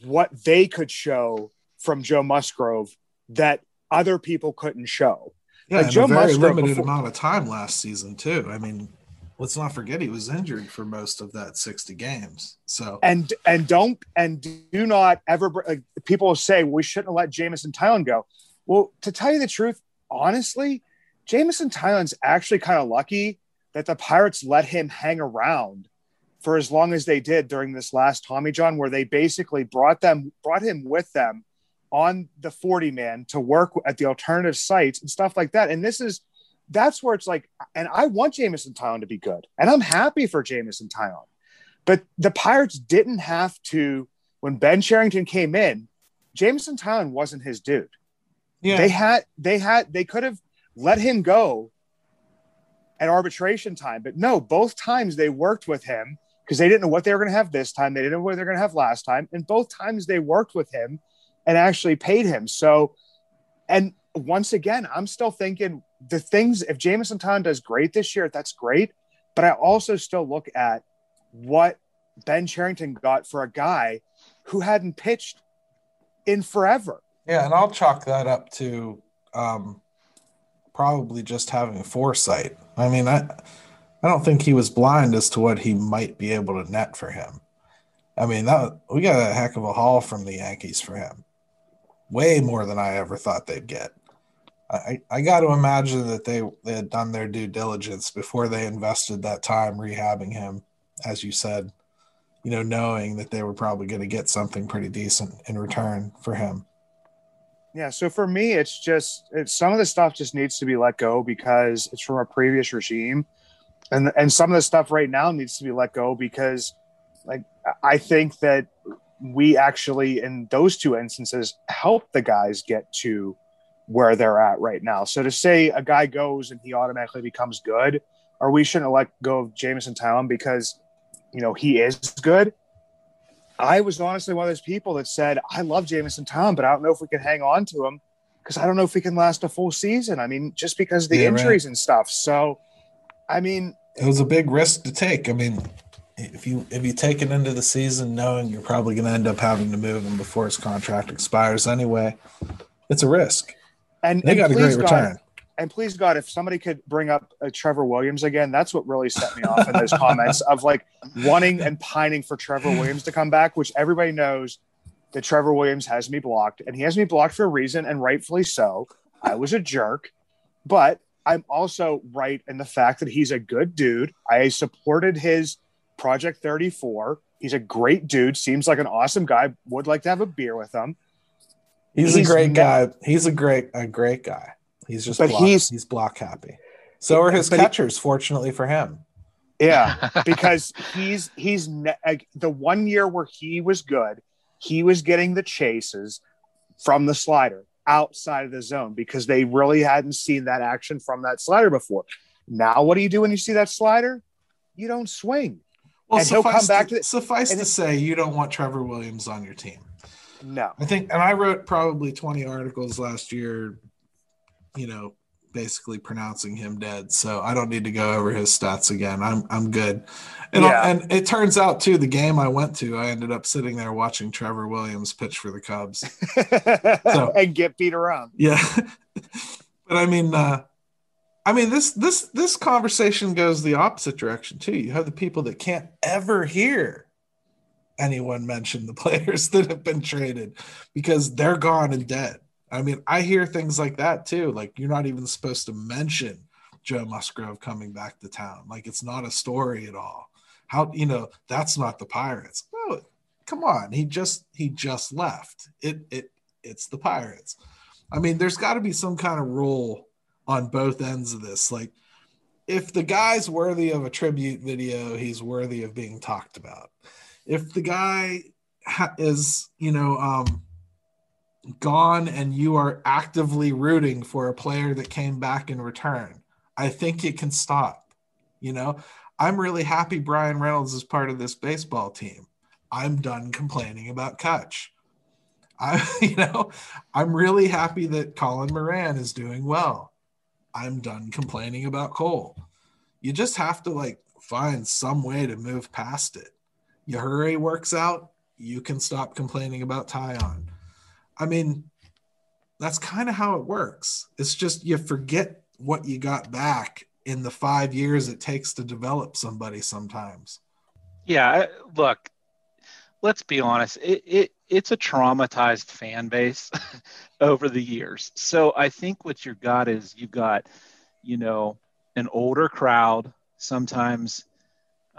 Speaker 2: what they could show from Joe Musgrove that other people couldn't show.
Speaker 1: Yeah, like Joe a very Musgrove limited before, amount of time last season too. I mean, let's not forget he was injured for most of that 60 games. So
Speaker 2: and and don't and do not ever like people say we shouldn't let Jameson Taillon go. Well, to tell you the truth, honestly, Jameson Taillon's actually kind of lucky that the Pirates let him hang around for as long as they did during this last Tommy John, where they basically brought them brought him with them on the 40 man to work at the alternative sites and stuff like that. And this is that's where it's like, and I want Jameson Taillon to be good, and I'm happy for Jameson Taillon. But the Pirates didn't have to when Ben Cherington came in, Jameson Taillon wasn't his dude. Yeah. They had they had they could have let him go at arbitration time, but no, both times they worked with him because they didn't know what they were going to have this time. They didn't know what they're going to have last time, and both times they worked with him and actually paid him. So, and once again, I'm still thinking the things if Jameson Taillon does great this year, that's great. But I also still look at what Ben Cherington got for a guy who hadn't pitched in forever.
Speaker 1: Yeah, and I'll chalk that up to um, probably just having foresight. I mean, I I don't think he was blind as to what he might be able to net for him. I mean, that we got a heck of a haul from the Yankees for him. Way more than I ever thought they'd get. I, I got to imagine that they, they had done their due diligence before they invested that time rehabbing him, as you said, you know, knowing that they were probably going to get something pretty decent in return for him.
Speaker 2: Yeah, so for me, it's just it's, some of the stuff just needs to be let go because it's from a previous regime, and and some of the stuff right now needs to be let go because, like, I think that we actually in those two instances help the guys get to where they're at right now. So to say a guy goes and he automatically becomes good, or we shouldn't let go of Jameson Taillon because you know he is good. I was honestly one of those people that said, I love Jameson Taillon, but I don't know if we can hang on to him because I don't know if we can last a full season. I mean, just because of the yeah, injuries right. and stuff. So, I mean,
Speaker 1: it was a big risk to take. I mean, if you if you take it into the season knowing you're probably going to end up having to move him before his contract expires anyway, it's a risk.
Speaker 2: And
Speaker 1: they
Speaker 2: and
Speaker 1: got a great
Speaker 2: God-
Speaker 1: return.
Speaker 2: and please God, if somebody could bring up uh, Trevor Williams again, that's what really set me off in those comments of like wanting and pining for Trevor Williams to come back, which everybody knows that Trevor Williams has me blocked, and he has me blocked for a reason, and rightfully so. I was a jerk, but I'm also right in the fact that he's a good dude. I supported his Project 34. He's a great dude. Seems like an awesome guy. Would like to have a beer with him.
Speaker 1: He's,
Speaker 2: He's
Speaker 1: a great
Speaker 2: not-
Speaker 1: guy. He's a great a great guy. He's just
Speaker 2: But
Speaker 1: block,
Speaker 2: he's-
Speaker 1: he's block happy. So are his
Speaker 2: But he-
Speaker 1: catchers. fortunately for him,
Speaker 2: Yeah, because he's he's ne- the one year where he was good, he was getting the chases from the slider outside of the zone because they really hadn't seen that action from that slider before. Now, what do you do when you see that slider? You don't swing.
Speaker 1: well,
Speaker 2: And he'll
Speaker 1: suffice
Speaker 2: come back
Speaker 1: to,
Speaker 2: to-
Speaker 1: suffice to say, you don't want Trevor Williams on your team.
Speaker 2: No.
Speaker 1: I think, and I wrote probably 20 articles last year, you know, basically pronouncing him dead. So I don't need to go over his stats again. I'm I'm good. And
Speaker 2: Yeah.
Speaker 1: and it turns out too, the game I went to, I ended up sitting there watching Trevor Williams pitch for the Cubs.
Speaker 2: and get beat around.
Speaker 1: Yeah. but I mean, uh I mean this this this conversation goes the opposite direction too. You have the people that can't ever hear anyone mention the players that have been traded because they're gone and dead. I mean, I hear things like that too. Like you're not even supposed to mention Joe Musgrove coming back to town. Like it's not a story at all. How you know that's not the Pirates. No, come on. He just he just left. It it it's the Pirates. I mean, there's got to be some kind of rule on both ends of this. Like, if the guy's worthy of a tribute video, he's worthy of being talked about. If the guy is, you know, um, gone and you are actively rooting for a player that came back in return, I think it can stop. You know, I'm really happy Bryan Reynolds is part of this baseball team. I'm done complaining about Cutch. I, you know, I'm really happy that Colin Moran is doing well. I'm done complaining about Cole. You just have to like find some way to move past it. Yajure works out, you can stop complaining about Taillon. I mean, that's kind of how it works. It's just you forget what you got back in the five years it takes to develop somebody sometimes.
Speaker 3: Yeah, look, let's be honest. It, it it's a traumatized fan base over the years. So I think what you've got is you've got, you know, an older crowd sometimes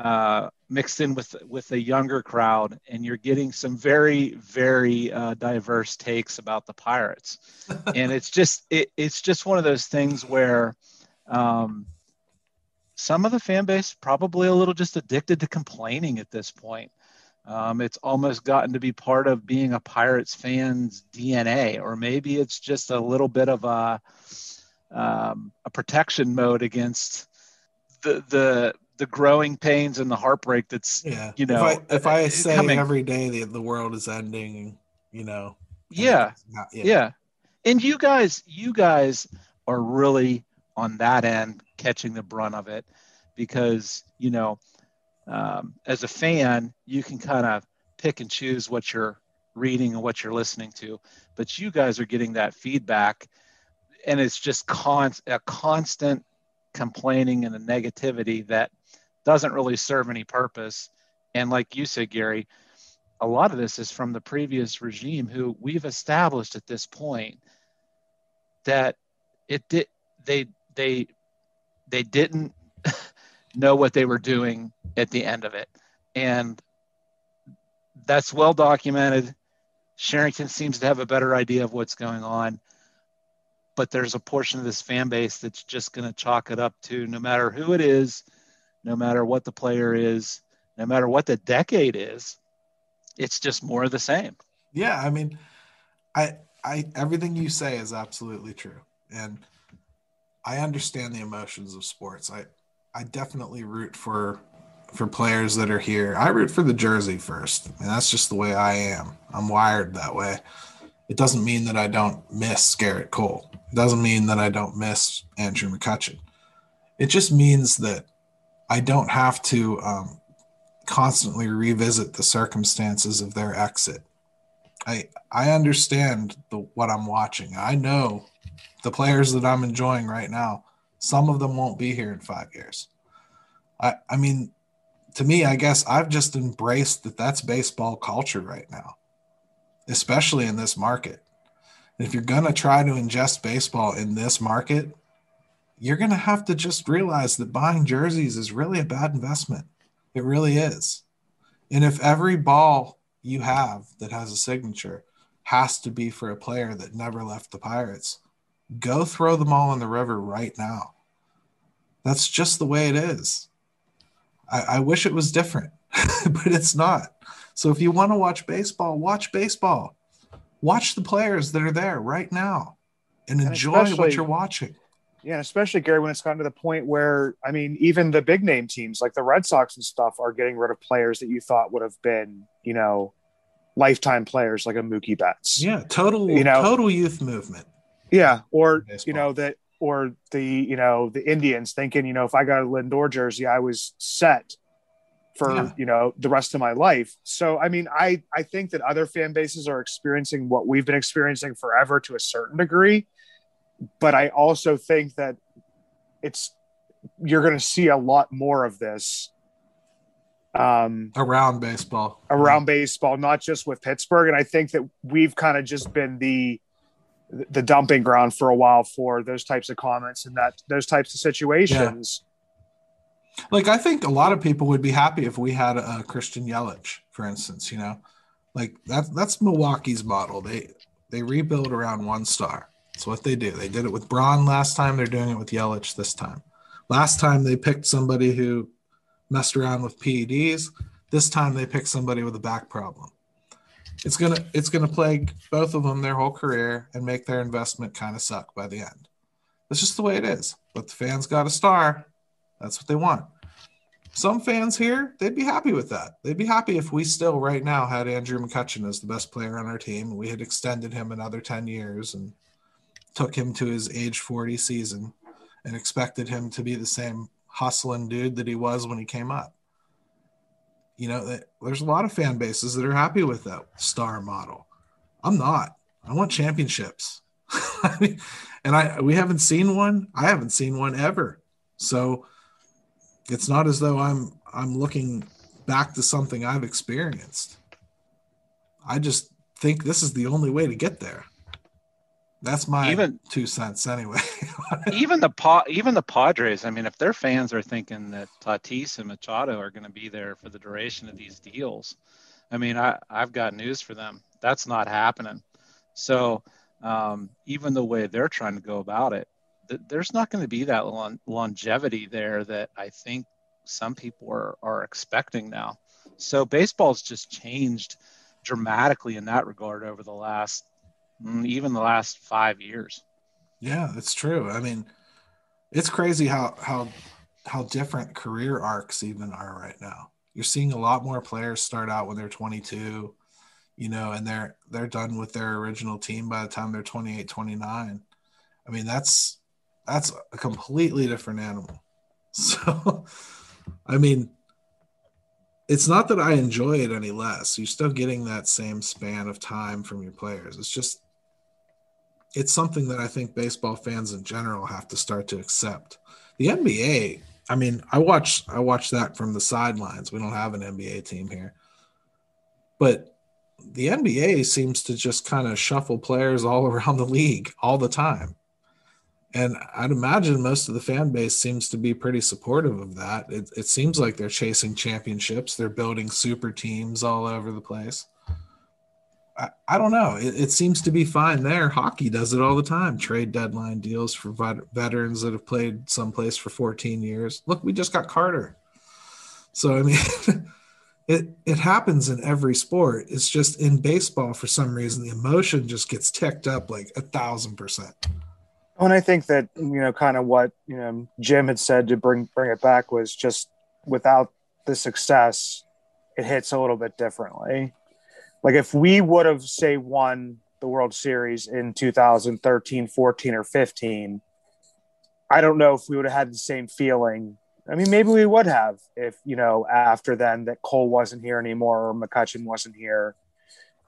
Speaker 3: uh, mixed in with with a younger crowd, and you're getting some very very uh, diverse takes about the Pirates. and it's just it, it's just one of those things where. Um, some of the fan base probably a little just addicted to complaining at this point. Um, it's almost gotten to be part of being a Pirates fan's DNA, or maybe it's just a little bit of a um, a protection mode against the the the growing pains and the heartbreak that's
Speaker 1: Yeah.
Speaker 3: You know,
Speaker 1: if I, if I
Speaker 3: uh,
Speaker 1: say
Speaker 3: coming-
Speaker 1: every day that the world is ending, you know,
Speaker 3: yeah
Speaker 1: not-
Speaker 3: yeah. And you guys, you guys are really on that end catching the brunt of it because, you know, um, as a fan, you can kind of pick and choose what you're reading and what you're listening to, but you guys are getting that feedback and it's just con- a constant complaining and a negativity that doesn't really serve any purpose. And like you said, Gary, a lot of this is from the previous regime who we've established at this point that it did they they they didn't know what they were doing at the end of it and that's well documented Cherington seems to have a better idea of what's going on but there's a portion of this fan base that's just going to chalk it up to no matter who it is no matter what the player is no matter what the decade is it's just more of the same
Speaker 1: Yeah, I mean, I I everything you say is absolutely true, and I understand the emotions of sports. I I definitely root for for players that are here. I root for the jersey first, and that's just the way I am. I'm wired that way. It doesn't mean that I don't miss Gerrit Cole. It doesn't mean that I don't miss Andrew McCutchen. It just means that I don't have to um, constantly revisit the circumstances of their exit. I I understand the what I'm watching. I know the players that I'm enjoying right now. Some of them won't be here in five years. I I mean, to me, I guess I've just embraced that that's baseball culture right now, especially in this market. If you're gonna try to ingest baseball in this market, you're gonna have to just realize that buying jerseys is really a bad investment. It really is. And if every ball you have that has a signature has to be for a player that never left the Pirates, go throw them all in the river right now. That's just the way it is. I, I wish it was different, but it's not. So if you want to watch baseball, watch baseball. Watch the players that are there right now and enjoy what you're watching.
Speaker 2: Yeah, especially Gary, when it's gotten to the point where I mean, even the big name teams like the Red Sox and stuff are getting rid of players that you thought would have been, you know, lifetime players like a Mookie Betts.
Speaker 1: Yeah, total, you know, total youth movement.
Speaker 2: Yeah, or you know that, or the you know the Indians thinking, you know, if I got a Lindor jersey, I was set for yeah. you know the rest of my life. So I mean, I I think that other fan bases are experiencing what we've been experiencing forever to a certain degree but I also think that it's you're going to see a lot more of this
Speaker 1: um, around baseball,
Speaker 2: around baseball, not just with Pittsburgh. And I think that we've kind of just been the the dumping ground for a while for those types of comments and that those types of situations.
Speaker 1: Yeah. Like I think a lot of people would be happy if we had a Christian Yelich, for instance. You know, like that's that's Milwaukee's model. They they rebuild around one star. That's what they do. They did it with Braun last time. They're doing it with Yelich this time. Last time they picked somebody who messed around with PEDs. This time they picked somebody with a back problem. It's gonna it's gonna plague both of them their whole career and make their investment kind of suck by the end. That's just the way it is. But the fans got a star. That's what they want. Some fans here, they'd be happy with that. They'd be happy if we still right now had Andrew McCutchen as the best player on our team. We had extended him another 10 years and took him to his age 40 season and expected him to be the same hustling dude that he was when he came up. You know, there's a lot of fan bases that are happy with that star model. I'm not. I want championships. and I we haven't seen one. I haven't seen one ever. So it's not as though I'm I'm looking back to something I've experienced. I just think this is the only way to get there. That's my even two cents anyway.
Speaker 3: even the pa- even the Padres. I mean, if their fans are thinking that Tatis and Machado are going to be there for the duration of these deals, I mean, I I've got news for them. That's not happening. So um, even the way they're trying to go about it, th- there's not going to be that long- longevity there that I think some people are are expecting now. So baseball's just changed dramatically in that regard over the last Mm, even the last five years.
Speaker 1: Yeah, it's true. I mean, it's crazy how how how different career arcs even are right now. You're seeing a lot more players start out when they're 22, you know, and they're they're done with their original team by the time they're 28, 29. I mean, that's that's a completely different animal. So, I mean, it's not that I enjoy it any less. You're still getting that same span of time from your players. It's just it's something that I think baseball fans in general have to start to accept. The NBA, I mean, I watch I watch that from the sidelines. We don't have an NBA team here. But the NBA seems to just kind of shuffle players all around the league all the time. And I'd imagine most of the fan base seems to be pretty supportive of that. It, it seems like they're chasing championships. They're building super teams all over the place. I, I don't know. It, it, seems to be fine there. Hockey does it all the time. Trade deadline deals for vet- veterans that have played someplace for 14 years. Look, we just got Carter. So I mean, it it happens in every sport. It's just in baseball for some reason the emotion just gets ticked up like a thousand percent.
Speaker 2: And I think that you know, kind of what you know Jim had said to bring bring it back was just without the success, it hits a little bit differently. Like if we would have say won the World Series in 2013, 14, or 15, I don't know if we would have had the same feeling I mean, maybe we would have if you know after then that Cole wasn't here anymore or McCutchen wasn't here.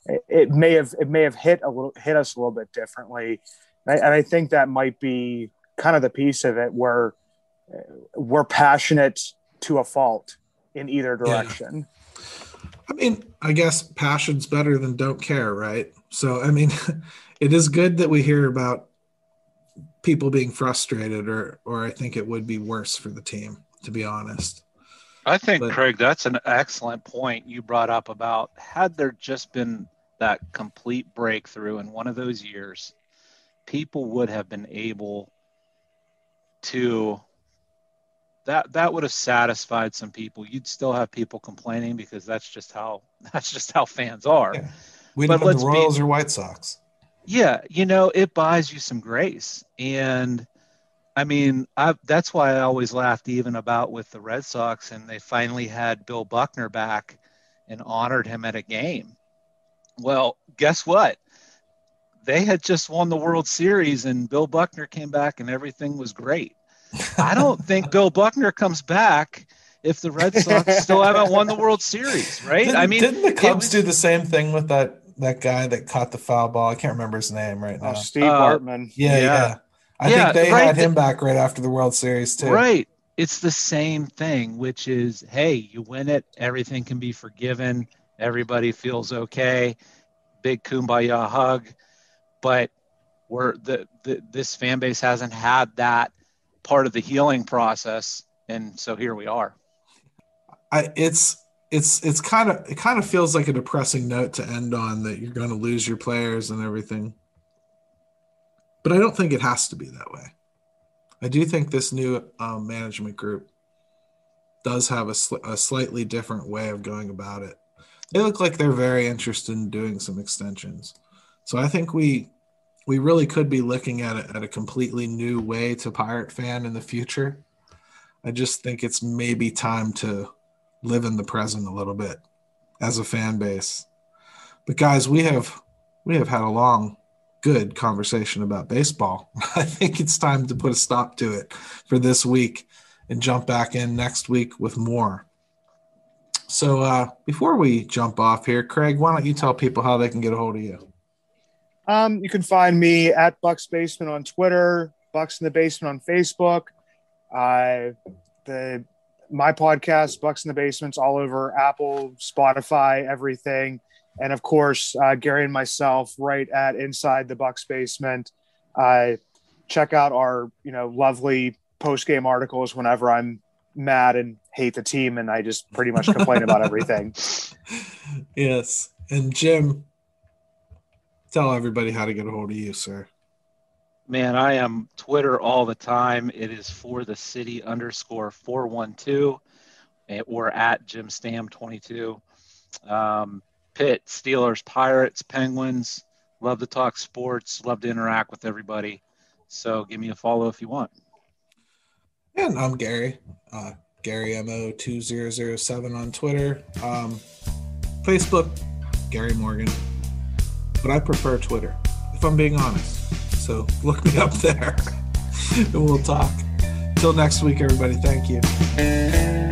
Speaker 2: It, it may have it may have hit a little hit us a little bit differently, and I, and I think that might be kind of the piece of it where we're passionate to a fault in either direction.
Speaker 1: Yeah. I mean, I guess passion's better than don't care, right? So, I mean, it is good that we hear about people being frustrated, or or I think it would be worse for the team, to be honest.
Speaker 3: I think, but, Craig, that's an excellent point you brought up about had there just been that complete breakthrough in one of those years, people would have been able to that that would have satisfied some people. You'd still have people complaining because that's just how that's just how fans are. Yeah.
Speaker 1: We know the Royals be, or White Sox.
Speaker 3: Yeah, you know, it buys you some grace. And I mean, I that's why I always laughed even about with the Red Sox and they finally had Bill Buckner back and honored him at a game. Well, guess what? They had just won the World Series and Bill Buckner came back and everything was great. I don't think Bill Buckner comes back if the Red Sox still haven't won the World Series, right?
Speaker 1: Didn't,
Speaker 3: I mean,
Speaker 1: didn't the Cubs was, do the same thing with that that guy that caught the foul ball? I can't remember his name right oh, now. Oh,
Speaker 2: Steve uh, Bartman.
Speaker 1: Yeah, yeah, yeah. I yeah, think they right. had him back right after the World Series too.
Speaker 3: Right. It's the same thing, which is, hey, you win it, everything can be forgiven, everybody feels okay, big kumbaya hug, but we're the, the this fan base hasn't had that part of the healing process and so here we are.
Speaker 1: I, it's it's it's kind of it kind of feels like a depressing note to end on that you're going to lose your players and everything. But i don't think it has to be that way. I do think this new um, management group does have a, sl- a slightly different way of going about it. They look like they're very interested in doing some extensions. So i think we we really could be looking at it at a completely new way to pirate fan in the future. I just think it's maybe time to live in the present a little bit as a fan base. But guys, we have we have had a long good conversation about baseball. I think it's time to put a stop to it for this week and jump back in next week with more. So uh, before we jump off here, Craig, why don't you tell people how they can get a hold of you?
Speaker 2: Um, you can find me at Bucs Basement on Twitter, Bucs in the Basement on Facebook. Uh, the my podcast, Bucs in the Basement's all over Apple, Spotify, everything, and of course uh, Gary and myself right at Inside the Bucs Basement. Uh, check out our you know lovely post game articles whenever I'm mad and hate the team, and I just pretty much complain about everything.
Speaker 1: Yes, and Jim, tell everybody how to get a hold of you, sir.
Speaker 3: Man, I am Twitter all the time. It is for the city underscore 412 or at Jim Stam 22. Um, Pitt, Steelers, Pirates, Penguins. Love to talk sports. Love to interact with everybody. So give me a follow if you want.
Speaker 1: And I'm Gary, uh, Gary Mo 2007 on Twitter. Um, Facebook, Gary Morgan but I prefer Twitter, if I'm being honest. So look me up there and we'll talk. Till next week, everybody. Thank you.